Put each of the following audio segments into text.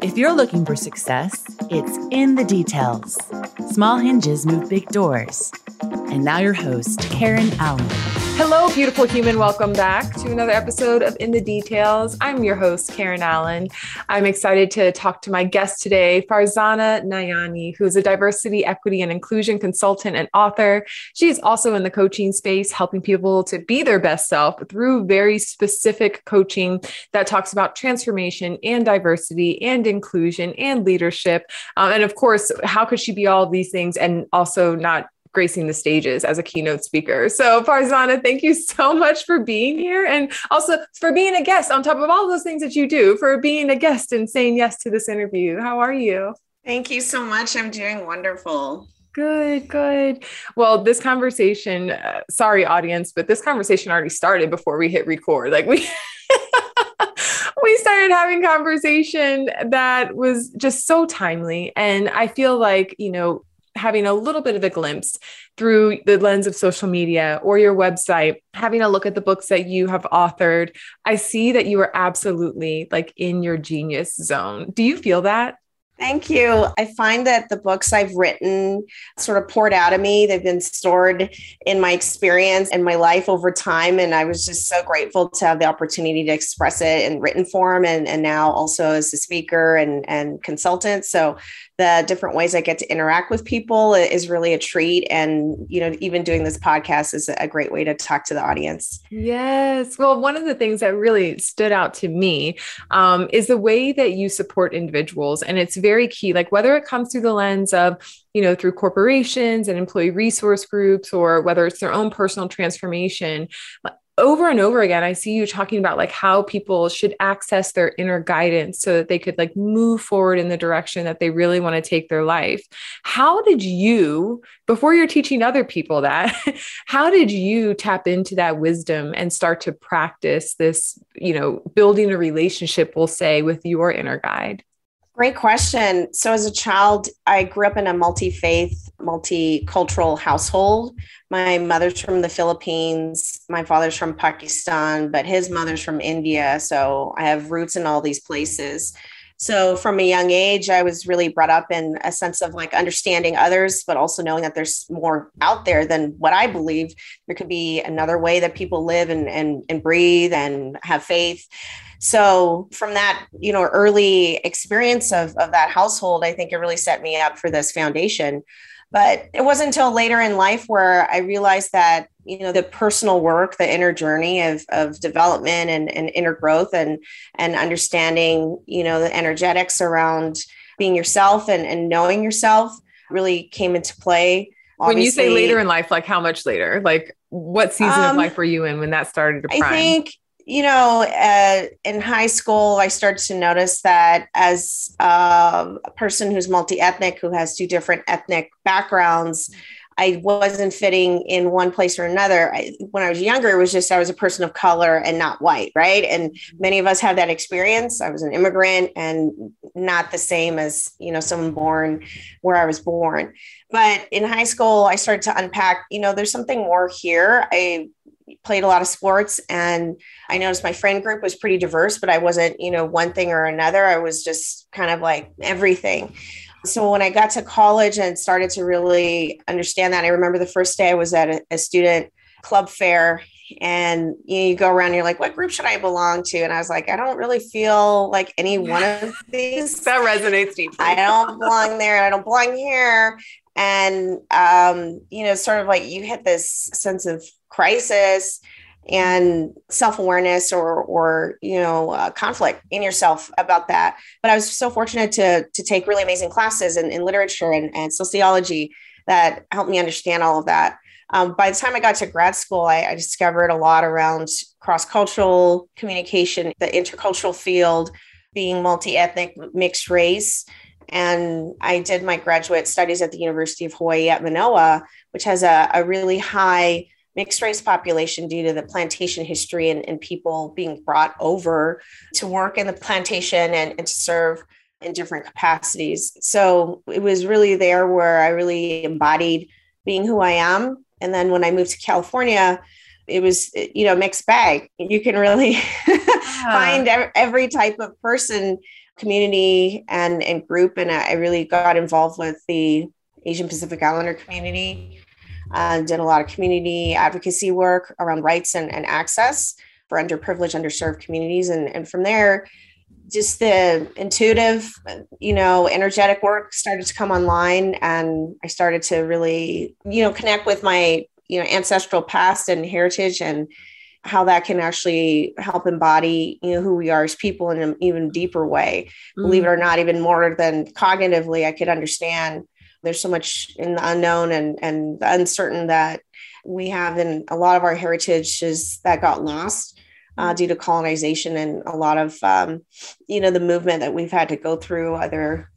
If you're looking for success, it's in the details. Small hinges move big doors. And now, your host, Karen Allen. Hello, beautiful human. Welcome back to another episode of In the Details. I'm your host, Karen Allen. I'm excited to talk to my guest today, Farzana Nayani, who is a diversity, equity, and inclusion consultant and author. She's also in the coaching space, helping people to be their best self through very specific coaching that talks about transformation and diversity and inclusion and leadership. Um, and of course, how could she be all of these things and also not gracing the stages as a keynote speaker. So, Farzana, thank you so much for being here and also for being a guest on top of all those things that you do, for being a guest and saying yes to this interview. How are you? Thank you so much. I'm doing wonderful. Good, good. Well, this conversation, uh, sorry, audience, but this conversation already started before we hit record. Like, we. we started having conversation that was just so timely and i feel like you know having a little bit of a glimpse through the lens of social media or your website, having a look at the books that you have authored, I see that you are absolutely like in your genius zone. Do you feel that? Thank you. I find that the books I've written sort of poured out of me. They've been stored in my experience and my life over time. And I was just so grateful to have the opportunity to express it in written form and, and now also as a speaker and, and consultant. So the different ways I get to interact with people is really a treat. And, you know, even doing this podcast is a great way to talk to the audience. Yes. Well, one of the things that really stood out to me um, is the way that you support individuals. And it's very key, like whether it comes through the lens of, you know, through corporations and employee resource groups, or whether it's their own personal transformation over and over again i see you talking about like how people should access their inner guidance so that they could like move forward in the direction that they really want to take their life how did you before you're teaching other people that how did you tap into that wisdom and start to practice this you know building a relationship we'll say with your inner guide Great question. So, as a child, I grew up in a multi faith, multicultural household. My mother's from the Philippines, my father's from Pakistan, but his mother's from India. So, I have roots in all these places. So, from a young age, I was really brought up in a sense of like understanding others, but also knowing that there's more out there than what I believe. There could be another way that people live and, and, and breathe and have faith. So from that, you know, early experience of, of that household, I think it really set me up for this foundation. But it wasn't until later in life where I realized that, you know, the personal work, the inner journey of, of development and, and inner growth and, and understanding, you know, the energetics around being yourself and, and knowing yourself really came into play. Obviously, when you say later in life, like how much later? Like what season um, of life were you in when that started to prime? I think you know, uh, in high school, I started to notice that as uh, a person who's multi ethnic, who has two different ethnic backgrounds, I wasn't fitting in one place or another. I, when I was younger, it was just I was a person of color and not white, right? And many of us have that experience. I was an immigrant and not the same as, you know, someone born where I was born. But in high school, I started to unpack, you know, there's something more here. I played a lot of sports and I noticed my friend group was pretty diverse, but I wasn't, you know, one thing or another. I was just kind of like everything. So when I got to college and started to really understand that, I remember the first day I was at a, a student club fair and you, know, you go around and you're like what group should i belong to and i was like i don't really feel like any one of these that resonates deeply i don't belong there i don't belong here and um, you know sort of like you hit this sense of crisis and self-awareness or or you know uh, conflict in yourself about that. But i was so fortunate to to take really amazing classes in, in literature and, and sociology that helped me understand all of that. Um, by the time i got to grad school I, I discovered a lot around cross-cultural communication the intercultural field being multi-ethnic mixed race and I did my graduate studies at the University of Hawaii at Manoa, which has a, a really high mixed race population due to the plantation history and, and people being brought over to work in the plantation and, and to serve in different capacities. So it was really there where I really embodied being who I am. And then when I moved to California, it was you know mixed bag. You can really yeah. find every type of person community and, and group. And I really got involved with the Asian Pacific Islander community. Uh, did a lot of community advocacy work around rights and, and access for underprivileged, underserved communities. And, and from there, just the intuitive, you know, energetic work started to come online. And I started to really, you know, connect with my, you know, ancestral past and heritage and how that can actually help embody you know who we are as people in an even deeper way mm-hmm. believe it or not even more than cognitively i could understand there's so much in the unknown and and the uncertain that we have in a lot of our heritages that got lost uh, mm-hmm. due to colonization and a lot of um, you know the movement that we've had to go through either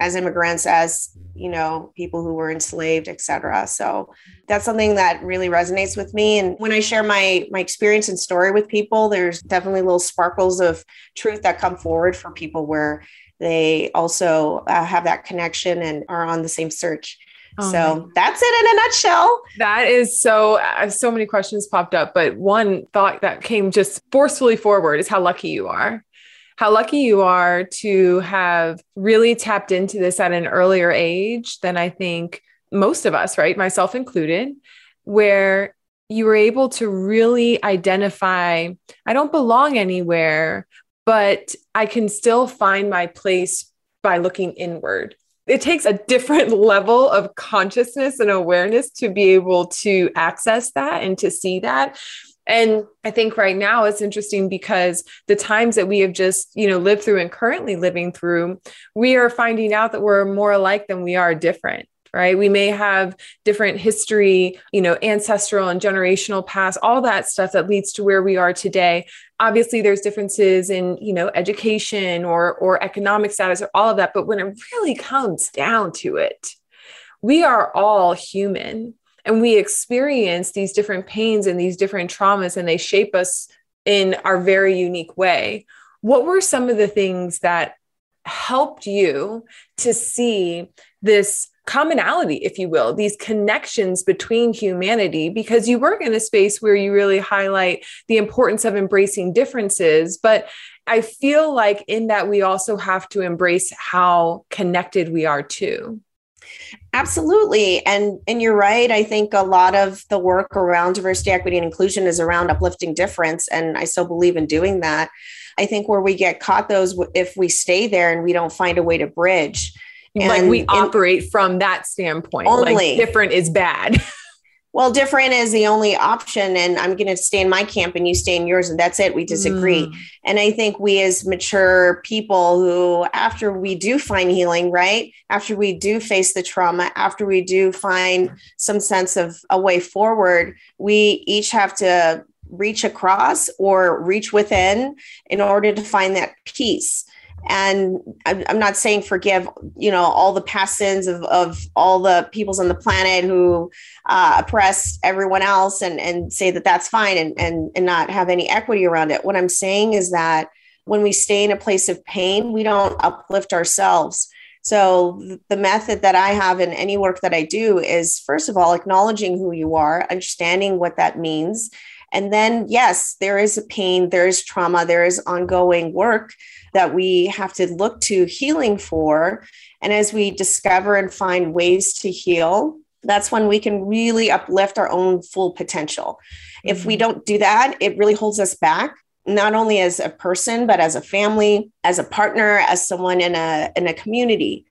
as immigrants as you know people who were enslaved etc so that's something that really resonates with me. And when i share my my experience and story with people there's definitely little sparkles of truth that come forward for people where they also uh, have that connection and are on the same search. Oh so that's it in a nutshell. That is so, uh, so many questions popped up, but one thought that came just forcefully forward is how lucky you are how lucky you are to have really tapped into this at an earlier age than I think most of us, right? Myself included, where you were able to really identify I don't belong anywhere, but I can still find my place by looking inward. It takes a different level of consciousness and awareness to be able to access that and to see that. And I think right now it's interesting because the times that we have just, you know, lived through and currently living through, we are finding out that we're more alike than we are different right? We may have different history, you know, ancestral and generational past, all that stuff that leads to where we are today. Obviously, there's differences in, you know, education or or economic status or all of that. But when it really comes down to it, we are all human and we experience these different pains and these different traumas and they shape us in our very unique way. What were some of the things that helped you to see this commonality if you will these connections between humanity? Because you work in a space where you really highlight the importance of embracing differences but i feel like in that we also have to embrace how connected we are too Absolutely. And and you're right. I think a lot of the work around diversity, equity, and inclusion is around uplifting difference. And I still believe in doing that. I think where we get caught those if we stay there and we don't find a way to bridge. And like we operate from that standpoint. Only like different is bad. well, different is the only option, and I'm going to stay in my camp and you stay in yours, and that's it. We disagree. Mm. And I think we, as mature people who, after we do find healing, right? After we do face the trauma, after we do find some sense of a way forward, we each have to reach across or reach within in order to find that peace and I'm, not saying forgive you know all the past sins of, of all the peoples on the planet who uh, oppressed everyone else and and say that that's fine and, and and not have any equity around it. What i'm saying is that when we stay in a place of pain we don't uplift ourselves. So the method that i have in any work that i do is first of all acknowledging who you are understanding what that means and then yes there is a pain there is trauma there is ongoing work that we have to look to healing for. And as we discover and find ways to heal, that's when we can really uplift our own full potential. Mm-hmm. If we mm-hmm. don't do that, it really holds us back not only as a person but as a family as a partner as someone in a in a community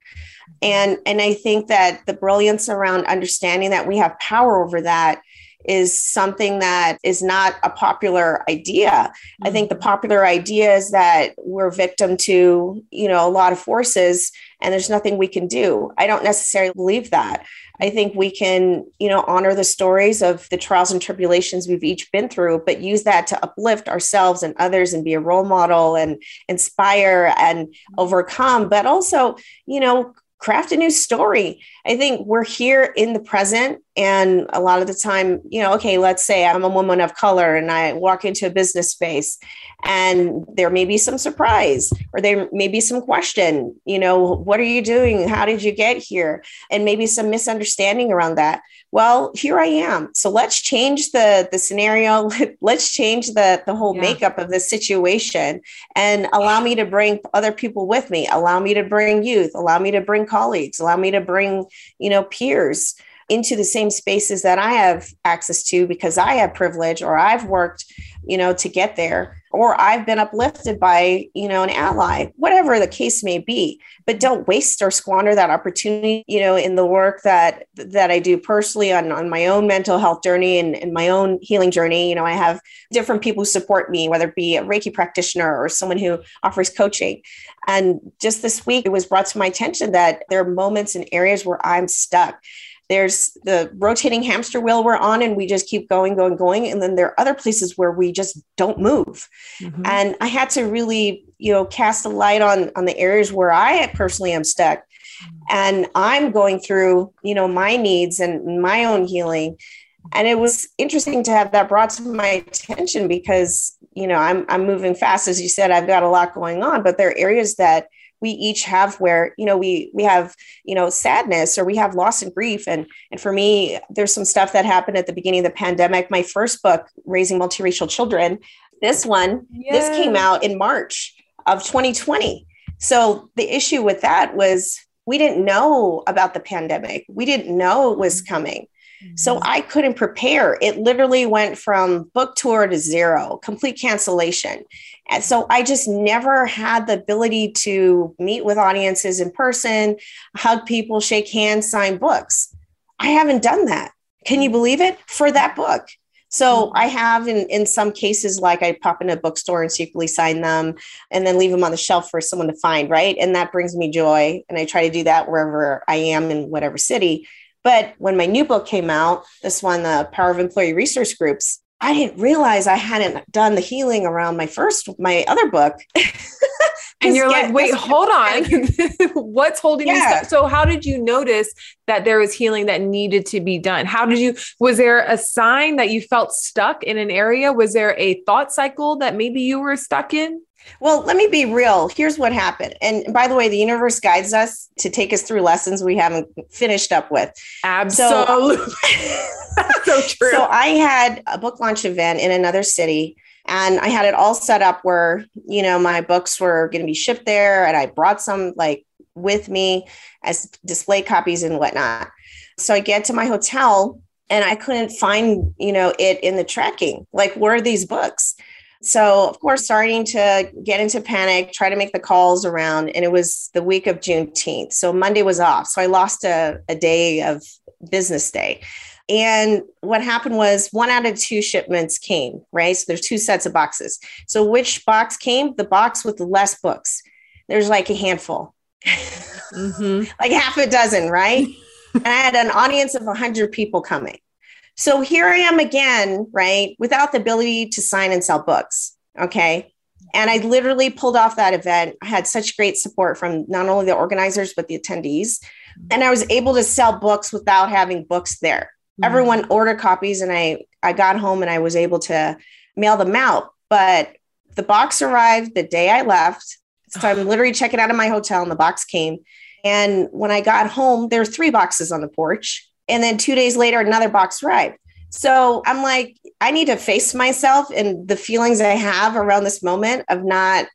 and and i think that the brilliance around understanding that we have power over that is something that is not a popular idea. Mm-hmm. I think the popular idea is that we're victim to, you know, a lot of forces and there's nothing we can do. I don't necessarily believe that. I think we can, you know, honor the stories of the trials and tribulations we've each been through, but use that to uplift ourselves and others and be a role model and inspire and overcome, but also, you know, craft a new story. I think we're here in the present. And a lot of the time, you know, okay, let's say I'm a woman of color and I walk into a business space and there may be some surprise or there may be some question, you know, what are you doing? How did you get here? And maybe some misunderstanding around that. well here i am so let's change the the scenario let's change the the whole yeah. makeup of the situation and allow me to bring other people with me allow me to bring youth allow me to bring colleagues allow me to bring you know peers into the same spaces that I have access to because I have privilege or I've worked, you know, to get there or I've been uplifted by, you know, an ally, whatever the case may be. But don't waste or squander that opportunity, you know, in the work that that I do personally on, on my own mental health journey and, and my own healing journey. You know, I have different people who support me, whether it be a Reiki practitioner or someone who offers coaching. And just this week, it was brought to my attention that there are moments and areas where I'm stuck there's the rotating hamster wheel we're on and we just keep going going going. And then there are other places where we just don't move. Mm-hmm. and i had to really you know cast a light on on the areas where i personally am stuck. And i'm going through you know my needs and my own healing. And it was interesting to have that brought to my attention because you know i'm i'm moving fast. As you said i've got a lot going on but there are areas that we each have where you know we we have you know sadness or we have loss and grief. And and for me there's some stuff that happened at the beginning of the pandemic. My first book raising multiracial children this one this came out in march of 2020 so the issue with that was we didn't know about the pandemic. We didn't know it was coming. So mm-hmm. I couldn't prepare. It literally went from book tour to zero, complete cancellation. And so I just never had the ability to meet with audiences in person, hug people, shake hands, sign books. I haven't done that. Can you believe it? For that book. So mm-hmm. I have in, in some cases, like I pop in a bookstore and secretly sign them and then leave them on the shelf for someone to find, right? And that brings me joy. And I try to do that wherever I am in whatever city. But when my new book came out, this one, the Power of Employee Resource Groups, I didn't realize I hadn't done the healing around my first, my other book. and you're like, wait, hold on. What's holding yeah. stuck? So, how did you notice that there was healing that needed to be done? How did you, was there a sign that you felt stuck in an area? Was there a thought cycle that maybe you were stuck in? Well, let me be real. Here's what happened. And by the way, the universe guides us to take us through lessons we haven't finished up with. Absolutely. So, so true. So I had a book launch event in another city and I had it all set up where, you know, my books were going to be shipped there and I brought some like with me as display copies and whatnot. So I get to my hotel and I couldn't find, you know, it in the tracking. Like, where are these books? So, of course, starting to get into panic, try to make the calls around. And it was the week of Juneteenth. So, Monday was off. So, I lost a, a day of business day. And what happened was one out of two shipments came, right? So, there's two sets of boxes. So, which box came? The box with the less books. There's like a handful, mm-hmm. like half a dozen, right? and I had an audience of 100 people coming. So here I am again, right, without the ability to sign and sell books. Okay. And I literally pulled off that event. I had such great support from not only the organizers, but the attendees. And I was able to sell books without having books there. Mm-hmm. Everyone ordered copies, and I, I got home and I was able to mail them out. But the box arrived the day I left. So I'm literally checking out of my hotel, and the box came. And when I got home, there were three boxes on the porch. And then two days later, another box arrived. So I'm like, I need to face myself and the feelings I have around this moment of not,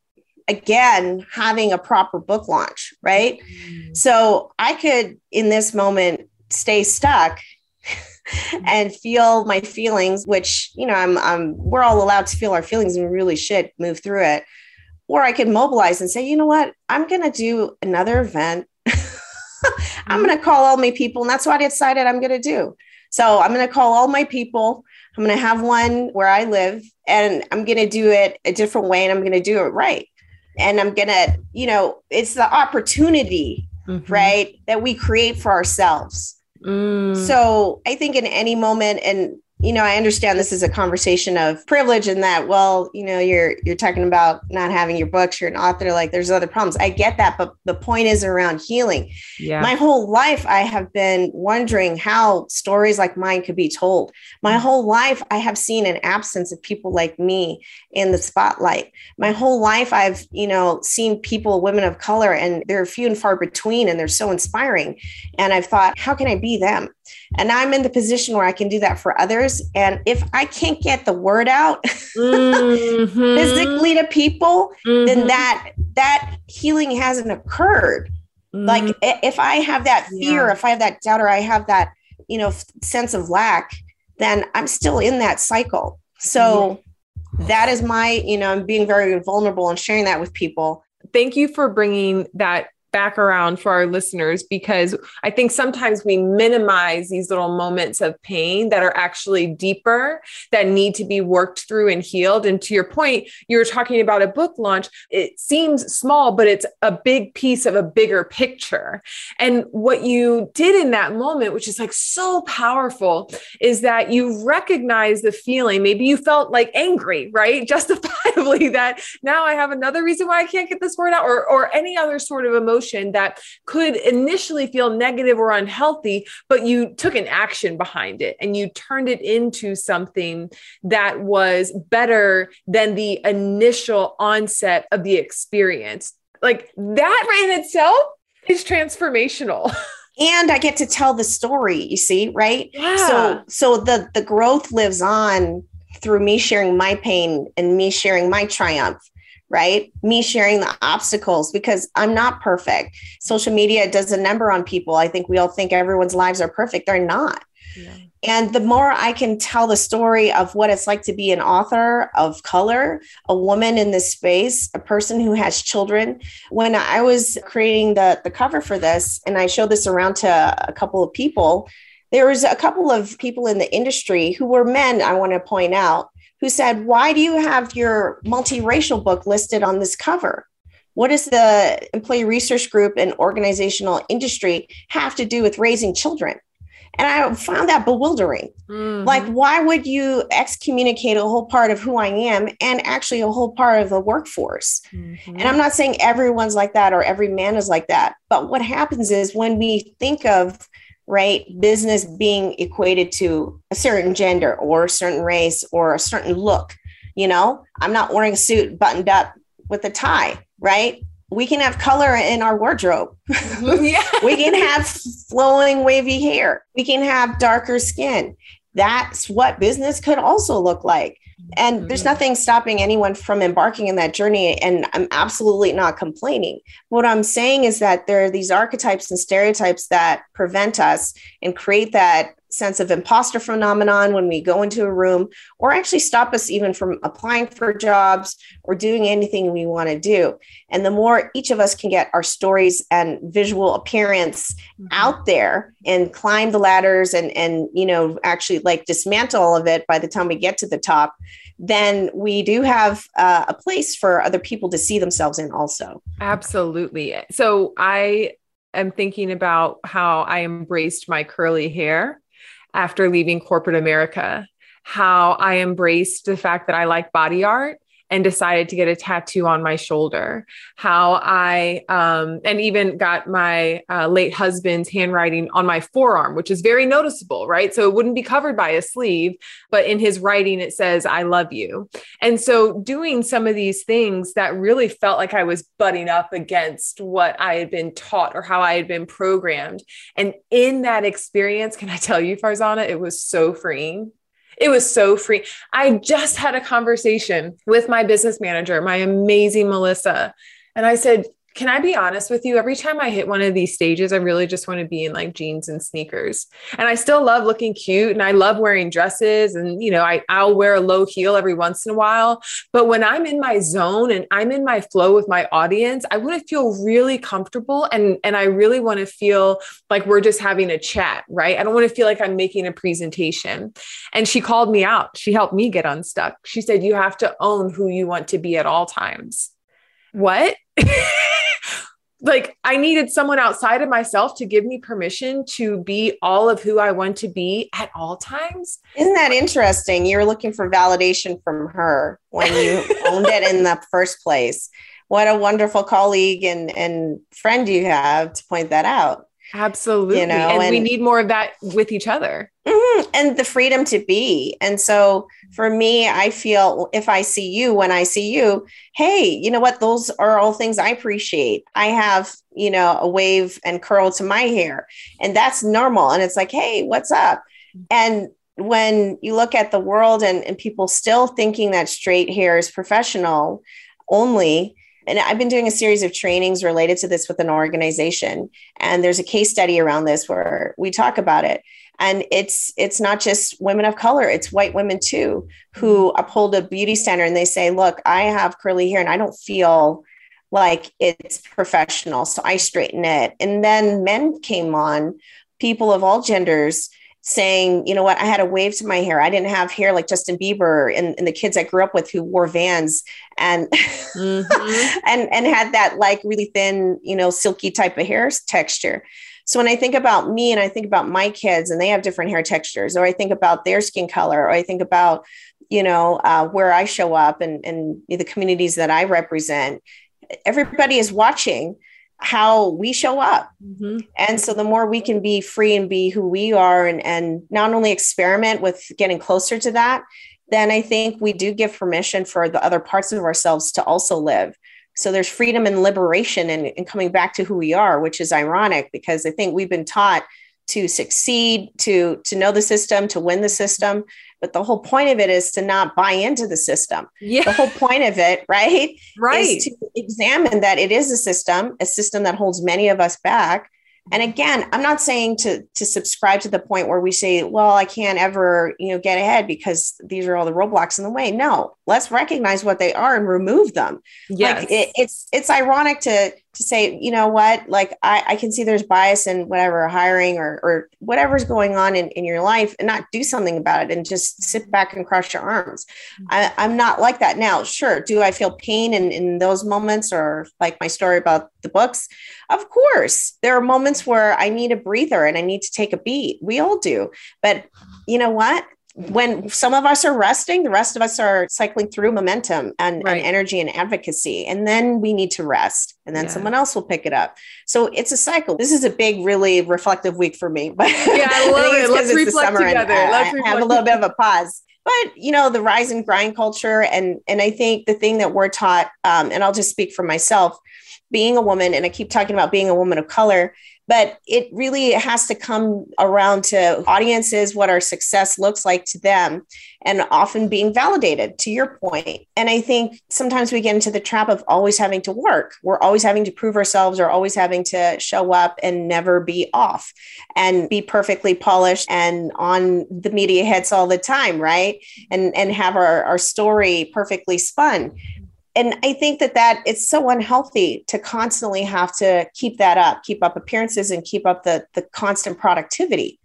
again, having a proper book launch. Right. Mm. So I could, in this moment, stay stuck and feel my feelings, which, you know, I'm, I'm, we're all allowed to feel our feelings and we really should move through it. Or I could mobilize and say, you know what, I'm going to do another event I'm going to call all my people. And that's what I decided I'm going to do. So I'm going to call all my people. I'm going to have one where I live and I'm going to do it a different way and I'm going to do it right. And I'm going to, you know, it's the opportunity, mm-hmm. right, that we create for ourselves. Mm. So I think in any moment, and you know, I understand this is a conversation of privilege and that, well, you know, you're you're talking about not having your books, you're an author, like there's other problems. I get that, but the point is around healing. Yeah. My whole life I have been wondering how stories like mine could be told. My mm. whole life I have seen an absence of people like me in the spotlight. My whole life I've, you know, seen people, women of color, and they're few and far between and they're so inspiring. And I've thought, how can I be them? And I'm in the position where I can do that for others. And if I can't get the word out mm-hmm. physically to people, mm-hmm. then that that healing hasn't occurred. Mm-hmm. Like if I have that fear, yeah. if I have that doubt, or I have that, you know, sense of lack, then I'm still in that cycle. So that is my, you know, I'm being very vulnerable and sharing that with people. Thank you for bringing that back around for our listeners because I think sometimes we minimize these little moments of pain that are actually deeper that need to be worked through and healed. And to your point, you were talking about a book launch. It seems small, but it's a big piece of a bigger picture. And what you did in that moment, which is like so powerful, is that you recognize the feeling. Maybe you felt like angry, right? Justifiably that now I have another reason why I can't get this word out or, or any other sort of emotion emotion that could initially feel negative or unhealthy, but you took an action behind it and you turned it into something that was better than the initial onset of the experience. Like that in itself is transformational. and I get to tell the story, you see, right? Yeah. So so the the growth lives on through me sharing my pain and me sharing my triumph right? Me sharing the obstacles because I'm not perfect. Social media does a number on people. I think we all think everyone's lives are perfect. They're not. Yeah. And the more I can tell the story of what it's like to be an author of color, a woman in this space, a person who has children. When I was creating the, the cover for this, and I showed this around to a couple of people, there was a couple of people in the industry who were men, I want to point out, who said, Why do you have your multiracial book listed on this cover? What does the employee resource group and organizational industry have to do with raising children? And I found that bewildering. Mm-hmm. Like, why would you excommunicate a whole part of who I am and actually a whole part of the workforce? Mm-hmm. And I'm not saying everyone's like that or every man is like that. But what happens is when we think of right? Business being equated to a certain gender or a certain race or a certain look. You know, I'm not wearing a suit buttoned up with a tie, right? We can have color in our wardrobe. Yeah. we can have flowing, wavy hair. We can have darker skin. That's what business could also look like. And mm-hmm. there's nothing stopping anyone from embarking in that journey. And I'm absolutely not complaining. What I'm saying is that there are these archetypes and stereotypes that prevent us and create that sense of imposter phenomenon when we go into a room, or actually stop us even from applying for jobs or doing anything we want to do. And the more each of us can get our stories and visual appearance mm-hmm. out there and climb the ladders and and you know actually like dismantle all of it by the time we get to the top, then we do have uh, a place for other people to see themselves in also. Absolutely. So I am thinking about how I embraced my curly hair after leaving corporate America, how I embraced the fact that I like body art and decided to get a tattoo on my shoulder. How I, um, and even got my uh, late husband's handwriting on my forearm, which is very noticeable, right? So it wouldn't be covered by a sleeve, but in his writing, it says, I love you. And so doing some of these things that really felt like I was butting up against what I had been taught or how I had been programmed. And in that experience, can I tell you, Farzana, it was so freeing it was so free. I just had a conversation with my business manager, my amazing Melissa. And I said, can I be honest with you? Every time I hit one of these stages, I really just want to be in like jeans and sneakers. And I still love looking cute and I love wearing dresses. And, you know, I, I'll wear a low heel every once in a while. But when I'm in my zone and I'm in my flow with my audience, I want to feel really comfortable and, and I really want to feel like we're just having a chat, right? I don't want to feel like I'm making a presentation. And she called me out. She helped me get unstuck. She said, You have to own who you want to be at all times. What? like I needed someone outside of myself to give me permission to be all of who I want to be at all times. Isn't that interesting? You're looking for validation from her when you owned it in the first place. What a wonderful colleague and, and friend you have to point that out. Absolutely. You know, and, and we need more of that with each other. Mm-hmm. And the freedom to be. And so for me, I feel if I see you when I see you, hey, you know what? Those are all things I appreciate. I have, you know, a wave and curl to my hair, and that's normal. And it's like, hey, what's up? And when you look at the world and, and people still thinking that straight hair is professional only, and I've been doing a series of trainings related to this with an organization. And there's a case study around this where we talk about it. And it's it's not just women of color, it's white women too who mm-hmm. uphold a beauty standard and they say, look, I have curly hair and I don't feel like it's professional. So I straighten it. And then men came on, people of all genders saying, you know what, I had a wave to my hair. I didn't have hair like Justin Bieber and, and the kids I grew up with who wore vans and mm-hmm. and and had that like really thin, you know, silky type of hair texture. So when I think about me and I think about my kids and they have different hair textures, or I think about their skin color, or I think about, you know, uh, where I show up and, and the communities that I represent, everybody is watching how we show up. Mm-hmm. And so the more we can be free and be who we are and, and not only experiment with getting closer to that, then I think we do give permission for the other parts of ourselves to also live. So there's freedom and liberation and, and coming back to who we are, which is ironic because I think we've been taught to succeed, to to know the system, to win the system. But the whole point of it is to not buy into the system. Yeah. The whole point of it, right? Right. Is to examine that it is a system, a system that holds many of us back. And again, I'm not saying to to subscribe to the point where we say, well, I can't ever, you know, get ahead because these are all the roadblocks in the way. No, let's recognize what they are and remove them. Yes. Like it, it's it's ironic to to say, you know what, like I, I can see there's bias in whatever hiring or or whatever's going on in, in your life and not do something about it and just sit back and cross your arms. Mm-hmm. I, I'm not like that now. Sure. Do I feel pain in, in those moments or like my story about the books? Of course. There are moments where I need a breather and I need to take a beat. We all do. But you know what? When some of us are resting, the rest of us are cycling through momentum and, right. and energy and advocacy. And then we need to rest and then yeah. someone else will pick it up. So it's a cycle. This is a big, really reflective week for me. But yeah, I love I it. Let's reflect together. And, uh, Let's have a little bit of a pause. But you know, the rise and grind culture, and and I think the thing that we're taught, um, and I'll just speak for myself, being a woman, and I keep talking about being a woman of color, but it really has to come around to audiences what our success looks like to them and often being validated to your point. And i think sometimes we get into the trap of always having to work. We're always having to prove ourselves or always having to show up and never be off and be perfectly polished and on the media hits all the time right? And and have our, our story perfectly spun and I think that that it's so unhealthy to constantly have to keep that up, keep up appearances, and keep up the the constant productivity.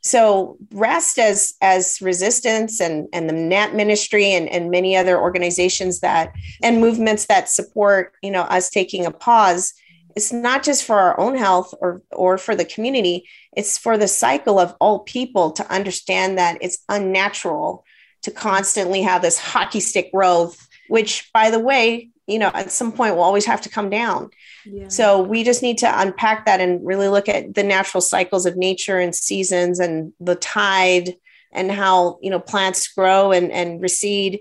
So rest as as resistance and and the Nap Ministry and and many other organizations that and movements that support you know us taking a pause. It's not just for our own health or or for the community. It's for the cycle of all people to understand that it's unnatural to constantly have this hockey stick growth which by the way you know at some point will always have to come down yeah. so we just need to unpack that and really look at the natural cycles of nature and seasons and the tide and how you know plants grow and, and recede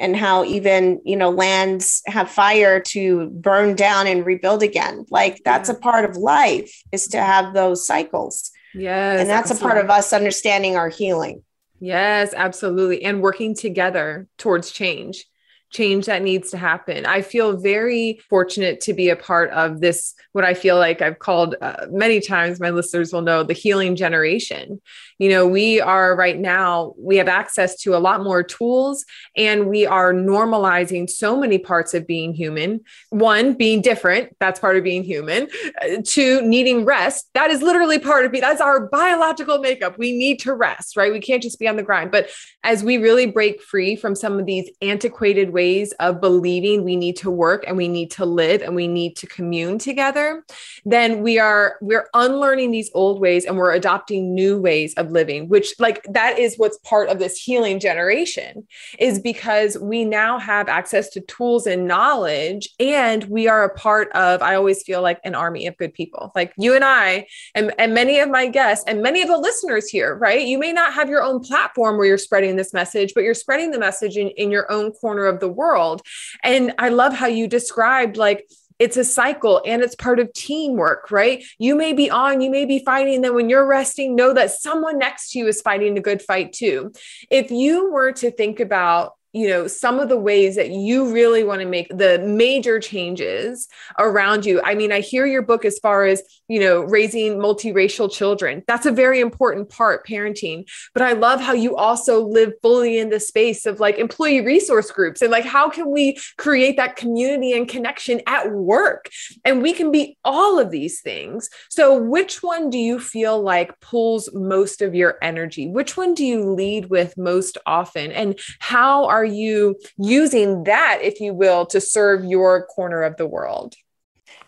and how even you know lands have fire to burn down and rebuild again like that's yeah. a part of life is to have those cycles yes and that's absolutely. a part of us understanding our healing yes absolutely and working together towards change change that needs to happen. I feel very fortunate to be a part of this, what I feel like I've called uh, many times, my listeners will know the healing generation. You know, we are right now, we have access to a lot more tools and we are normalizing so many parts of being human. One, being different, that's part of being human. Uh, two, needing rest, that is literally part of me. That's our biological makeup. We need to rest, right? We can't just be on the grind. But as we really break free from some of these antiquated ways of believing we need to work and we need to live and we need to commune together, then we are we're unlearning these old ways and we're adopting new ways of living, which like that is what's part of this healing generation is because we now have access to tools and knowledge and we are a part of I always feel like an army of good people. Like you and I and, and many of my guests and many of the listeners here, right? You may not have your own platform where you're spreading this message, but you're spreading the message in, in your own corner of the world. And I love how you described like it's a cycle and it's part of teamwork, right? You may be on, you may be fighting. Then when you're resting, know that someone next to you is fighting a good fight too. If you were to think about you know some of the ways that you really want to make the major changes around you. I mean i hear your book as far as you know raising multiracial children. That's a very important part parenting. But i love how you also live fully in the space of like employee resource groups and like how can we create that community and connection at work? And we can be all of these things. So which one do you feel like pulls most of your energy? Which one do you lead with most often? And how are are you using that, if you will, to serve your corner of the world?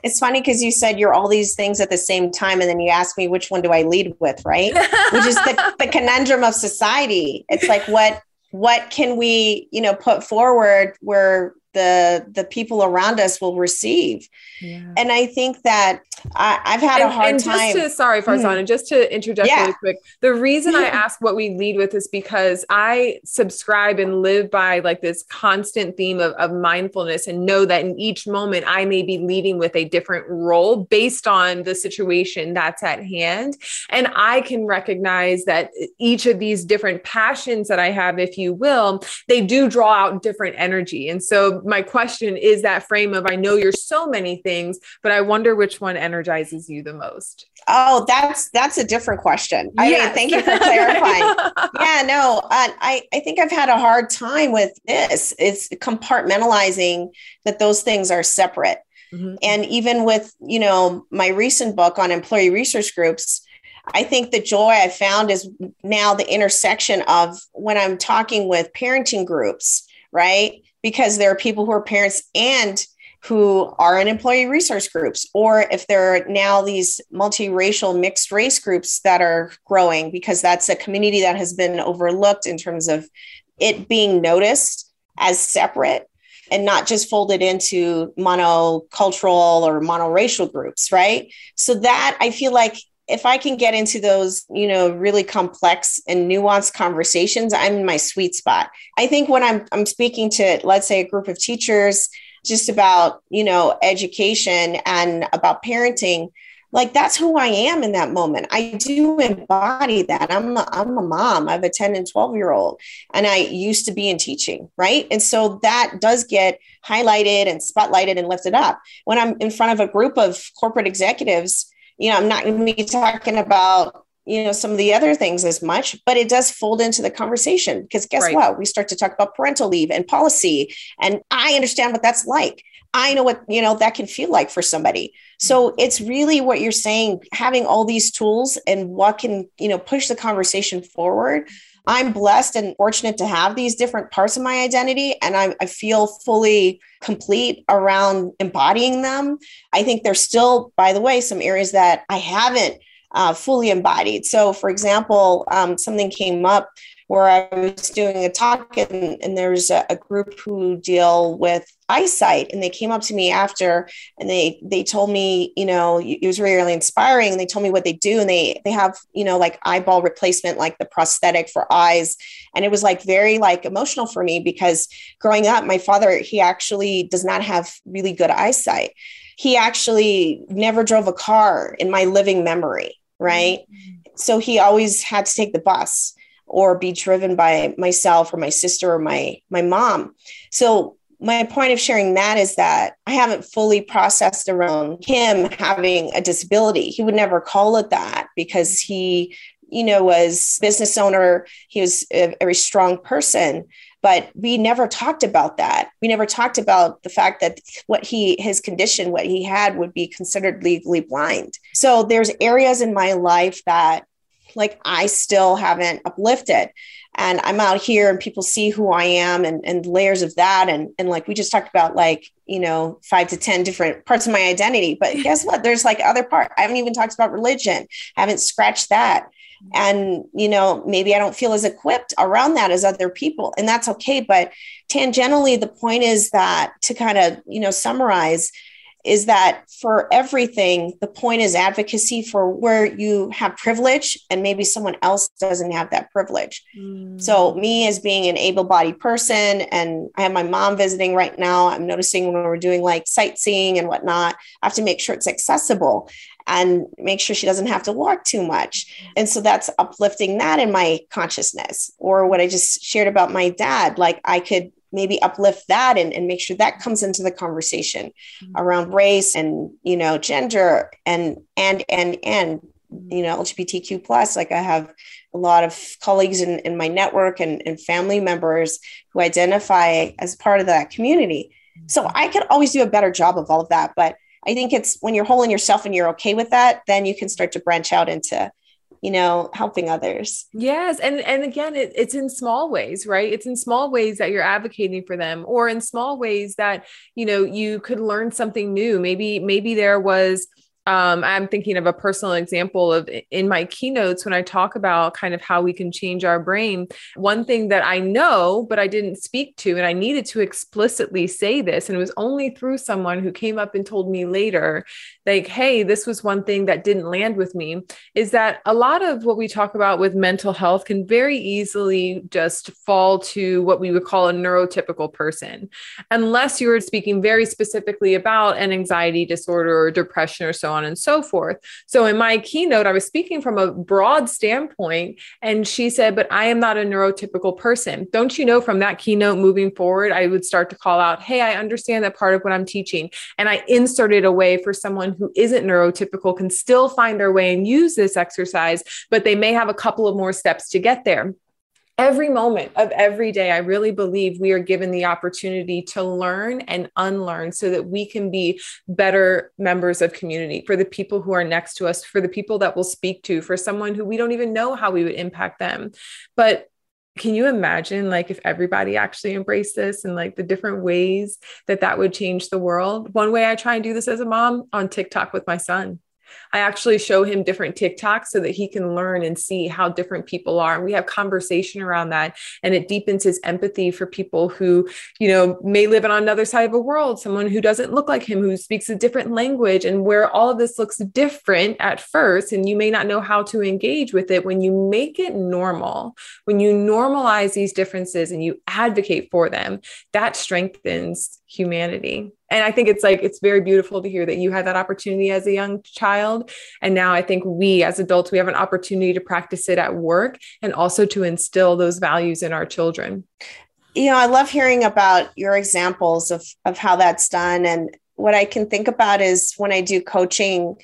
It's funny because you said you're all these things at the same time, and then you ask me which one do I lead with, right? Which is the, the conundrum of society. It's like what what can we, you know, put forward where the the people around us will receive. Yeah. And I think that I, have had and, a hard and time. Just to, sorry, Farzana, mm. just to interject yeah. really quick. The reason I ask what we lead with is because I subscribe and live by like this constant theme of, of mindfulness and know that in each moment I may be leading with a different role based on the situation that's at hand. And I can recognize that each of these different passions that I have, if you will, they do draw out different energy. And so my question is that frame of I know you're so many things, but I wonder which one energizes you the most. Oh, that's that's a different question. I yes. mean, thank you for clarifying. yeah, no, uh, I I think I've had a hard time with this. It's compartmentalizing that those things are separate. Mm-hmm. And even with, you know, my recent book on employee resource groups, I think the joy I found is now the intersection of when I'm talking with parenting groups, right? Because there are people who are parents and who are in employee resource groups, or if there are now these multiracial mixed race groups that are growing, because that's a community that has been overlooked in terms of it being noticed as separate and not just folded into monocultural or monoracial groups, right? So that I feel like if I can get into those, you know, really complex and nuanced conversations, I'm in my sweet spot. I think when I'm I'm speaking to let's say a group of teachers just about, you know, education and about parenting, like that's who I am in that moment. I do embody that. I'm a, I'm a mom. I have a 10 and 12 year old and I used to be in teaching, right? And so that does get highlighted and spotlighted and lifted up. When I'm in front of a group of corporate executives, you know, I'm not going to be talking about you know some of the other things as much but it does fold into the conversation because guess right. what we start to talk about parental leave and policy and i understand what that's like i know what you know that can feel like for somebody so mm-hmm. it's really what you're saying having all these tools and what can you know push the conversation forward I'm blessed and fortunate to have these different parts of my identity, and I, I feel fully complete around embodying them. I think there's still, by the way, some areas that I haven't uh, fully embodied. So, for example, um, something came up where I was doing a talk, and, and there's a, a, group who deal with eyesight, and they came up to me after, and they they told me, you know, it was really really inspiring. And they told me what they do, and they they have you know like eyeball replacement, like the prosthetic for eyes, and it was like very like emotional for me because growing up, my father he actually does not have really good eyesight. He actually never drove a car in my living memory, right? Mm-hmm. So he always had to take the bus or be driven by myself or my sister or my my mom so my point of sharing that is that I haven't fully processed around him having a disability. He would never call it that because he, you know, was business owner. He was a very strong person, but we never talked about that. We never talked about the fact that what he, his condition, what he had would be considered legally blind. So there's areas in my life that like I still haven't uplifted. And i'm out here and people see who i am and, and layers of that. And, and like we just talked about like you know five to ten different parts of my identity. But guess what? There's like other part. I haven't even talked about religion. I haven't scratched that. And you know maybe i don't feel as equipped around that as other people and that's okay. But tangentially the point is that to kind of you know summarize is that for everything, the point is advocacy for where you have privilege and maybe someone else doesn't have that privilege. Mm. So, me as being an able bodied person, and I have my mom visiting right now, I'm noticing when we're doing like sightseeing and whatnot, I have to make sure it's accessible and make sure she doesn't have to walk too much. And so that's uplifting that in my consciousness. Or what I just shared about my dad, like I could maybe uplift that and, and make sure that comes into the conversation mm-hmm. around race and you know gender and and and and you know lgbtq plus like i have a lot of colleagues in, in my network and, and family members who identify as part of that community so mm-hmm. i could always do a better job of all of that but i think it's when you're whole in yourself and you're okay with that then you can start to branch out into you know helping others. Yes and and again it, it's in small ways right? It's in small ways that you're advocating for them or in small ways that you know you could learn something new. Maybe maybe there was um, I'm thinking of a personal example of in my keynotes when I talk about kind of how we can change our brain. One thing that I know, but I didn't speak to, and I needed to explicitly say this, and it was only through someone who came up and told me later, like, hey, this was one thing that didn't land with me, is that a lot of what we talk about with mental health can very easily just fall to what we would call a neurotypical person, unless you were speaking very specifically about an anxiety disorder or depression or so on and so forth. So in my keynote, I was speaking from a broad standpoint, and she said, But I am not a neurotypical person. Don't you know from that keynote moving forward, I would start to call out, Hey, I understand that part of what I'm teaching. And I inserted a way for someone who isn't neurotypical can still find their way and use this exercise, but they may have a couple of more steps to get there every moment of every day, I really believe we are given the opportunity to learn and unlearn so that we can be better members of community for the people who are next to us, for the people that we'll speak to, for someone who we don't even know how we would impact them. But can you imagine like if everybody actually embraced this and like the different ways that that would change the world one way i try and do this as a mom on tiktok with my son I actually show him different TikToks so that he can learn and see how different people are. And we have conversation around that. And it deepens his empathy for people who, you know, may live on another side of the world, someone who doesn't look like him, who speaks a different language, and where all of this looks different at first. And you may not know how to engage with it. When you make it normal, when you normalize these differences and you advocate for them, that strengthens humanity. And I think it's like, it's very beautiful to hear that you had that opportunity as a young child. And now I think we as adults, we have an opportunity to practice it at work and also to instill those values in our children. You know, I love hearing about your examples of, of how that's done. And what I can think about is when I do coaching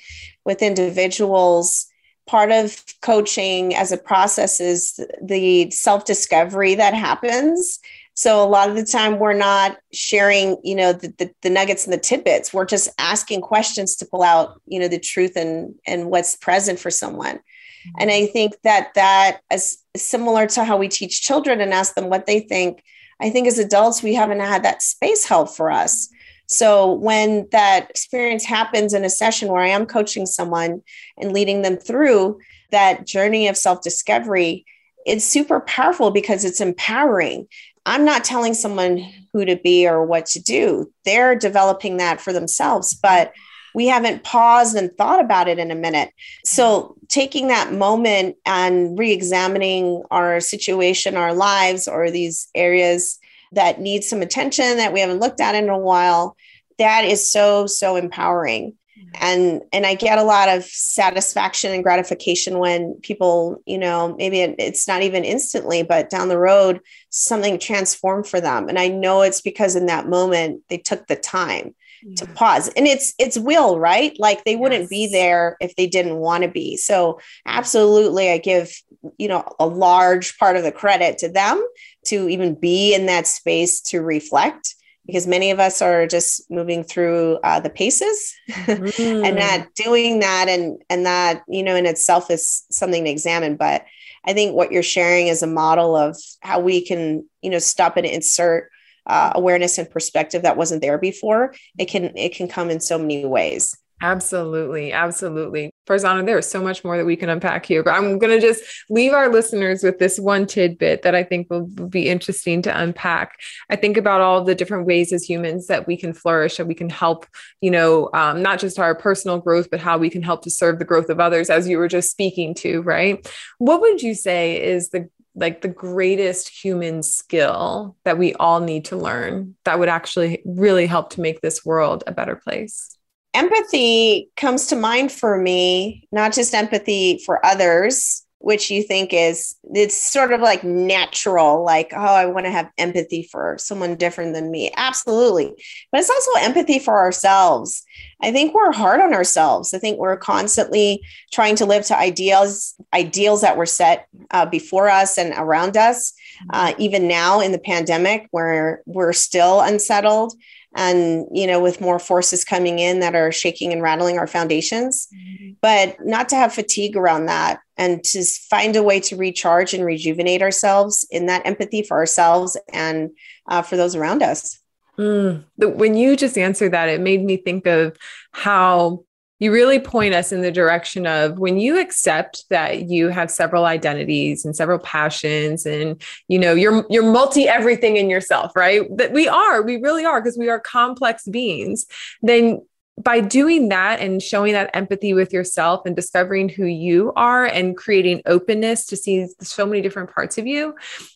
with individuals, part of coaching as a process is the self discovery that happens so a lot of the time we're not sharing, you know, the, the, the, nuggets and the tidbits. We're just asking questions to pull out, you know, the truth and and what's present for someone. Mm-hmm. And I think that that is similar to how we teach children and ask them what they think. I think as adults, we haven't had that space held for us. So when that experience happens in a session where I am coaching someone and leading them through that journey of self discovery, it's super powerful because it's empowering. I'm not telling someone who to be or what to do. They're developing that for themselves, but we haven't paused and thought about it in a minute. So, taking that moment and re examining our situation, our lives, or these areas that need some attention that we haven't looked at in a while, that is so, so empowering and and i get a lot of satisfaction and gratification when people you know maybe it, it's not even instantly but down the road something transformed for them. And i know it's because in that moment they took the time yeah. to pause. And it's it's will right? Like they wouldn't yes. be there if they didn't want to be. So absolutely i give you know a large part of the credit to them to even be in that space to reflect because many of us are just moving through uh, the paces mm. and not doing that and and that you know in itself is something to examine. But i think what you're sharing is a model of how we can you know stop and insert uh, awareness and perspective that wasn't there before. It can it can come in so many ways Absolutely. Absolutely. Farzana, there is so much more that we can unpack here, but I'm going to just leave our listeners with this one tidbit that I think will be interesting to unpack. I think about all the different ways as humans that we can flourish, that we can help, you know, um, not just our personal growth, but how we can help to serve the growth of others, as you were just speaking to, right? What would you say is the like the greatest human skill that we all need to learn that would actually really help to make this world a better place? Empathy comes to mind for me, not just empathy for others, which you think is it's sort of like natural like oh i want to have empathy for someone different than me. Absolutely. But it's also empathy for ourselves. I think we're hard on ourselves. I think we're constantly trying to live to ideals ideals that were set uh, before us and around us. Uh, even now in the pandemic where we're still unsettled and you know with more forces coming in that are shaking and rattling our foundations mm-hmm. but not to have fatigue around that and to find a way to recharge and rejuvenate ourselves in that empathy for ourselves and uh, for those around us mm. when you just answered that it made me think of how you really point us in the direction of when you accept that you have several identities and several passions and you know you're you're multi everything in yourself right? That we are we really are because we are complex beings. Then by doing that and showing that empathy with yourself and discovering who you are and creating openness to see so many different parts of you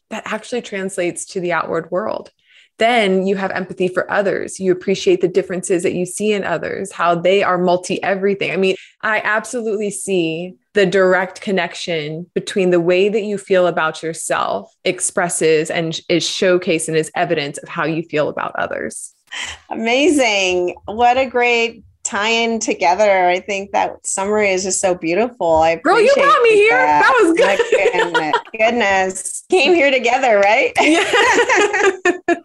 that actually translates to the outward world then you have empathy for others. You appreciate the differences that you see in others, how they are multi everything. I mean, I absolutely see the direct connection between the way that you feel about yourself expresses and is showcased and is evidence of how you feel about others. Amazing. What a great in together. I think that summary is just so beautiful. I Girl, you brought me here. That, that was good. goodness. goodness. Came here together, right?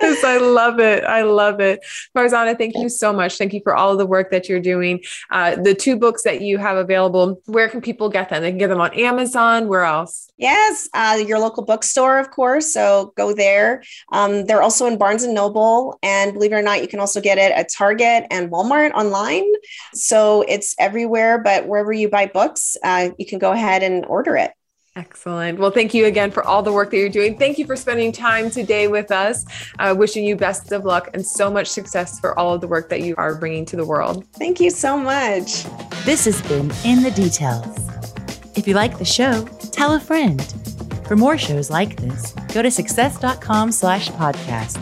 yes, I love it. I love it. Farzana, thank you so much. Thank you for all of the work that you're doing. Uh, the two books that you have available, where can people get them? They can get them on Amazon. Where else? Yes, uh, your local bookstore, of course. So go there. Um, they're also in Barnes and Noble. And believe it or not, you can also get it at Target and Walmart online. So it's everywhere, but wherever you buy books, uh, you can go ahead and order it. Excellent. Well, thank you again for all the work that you're doing. Thank you for spending time today with us. Uh, wishing you best of luck and so much success for all of the work that you are bringing to the world. Thank you so much. This has been In the Details. If you like the show, tell a friend. For more shows like this, go to success.com slash podcast.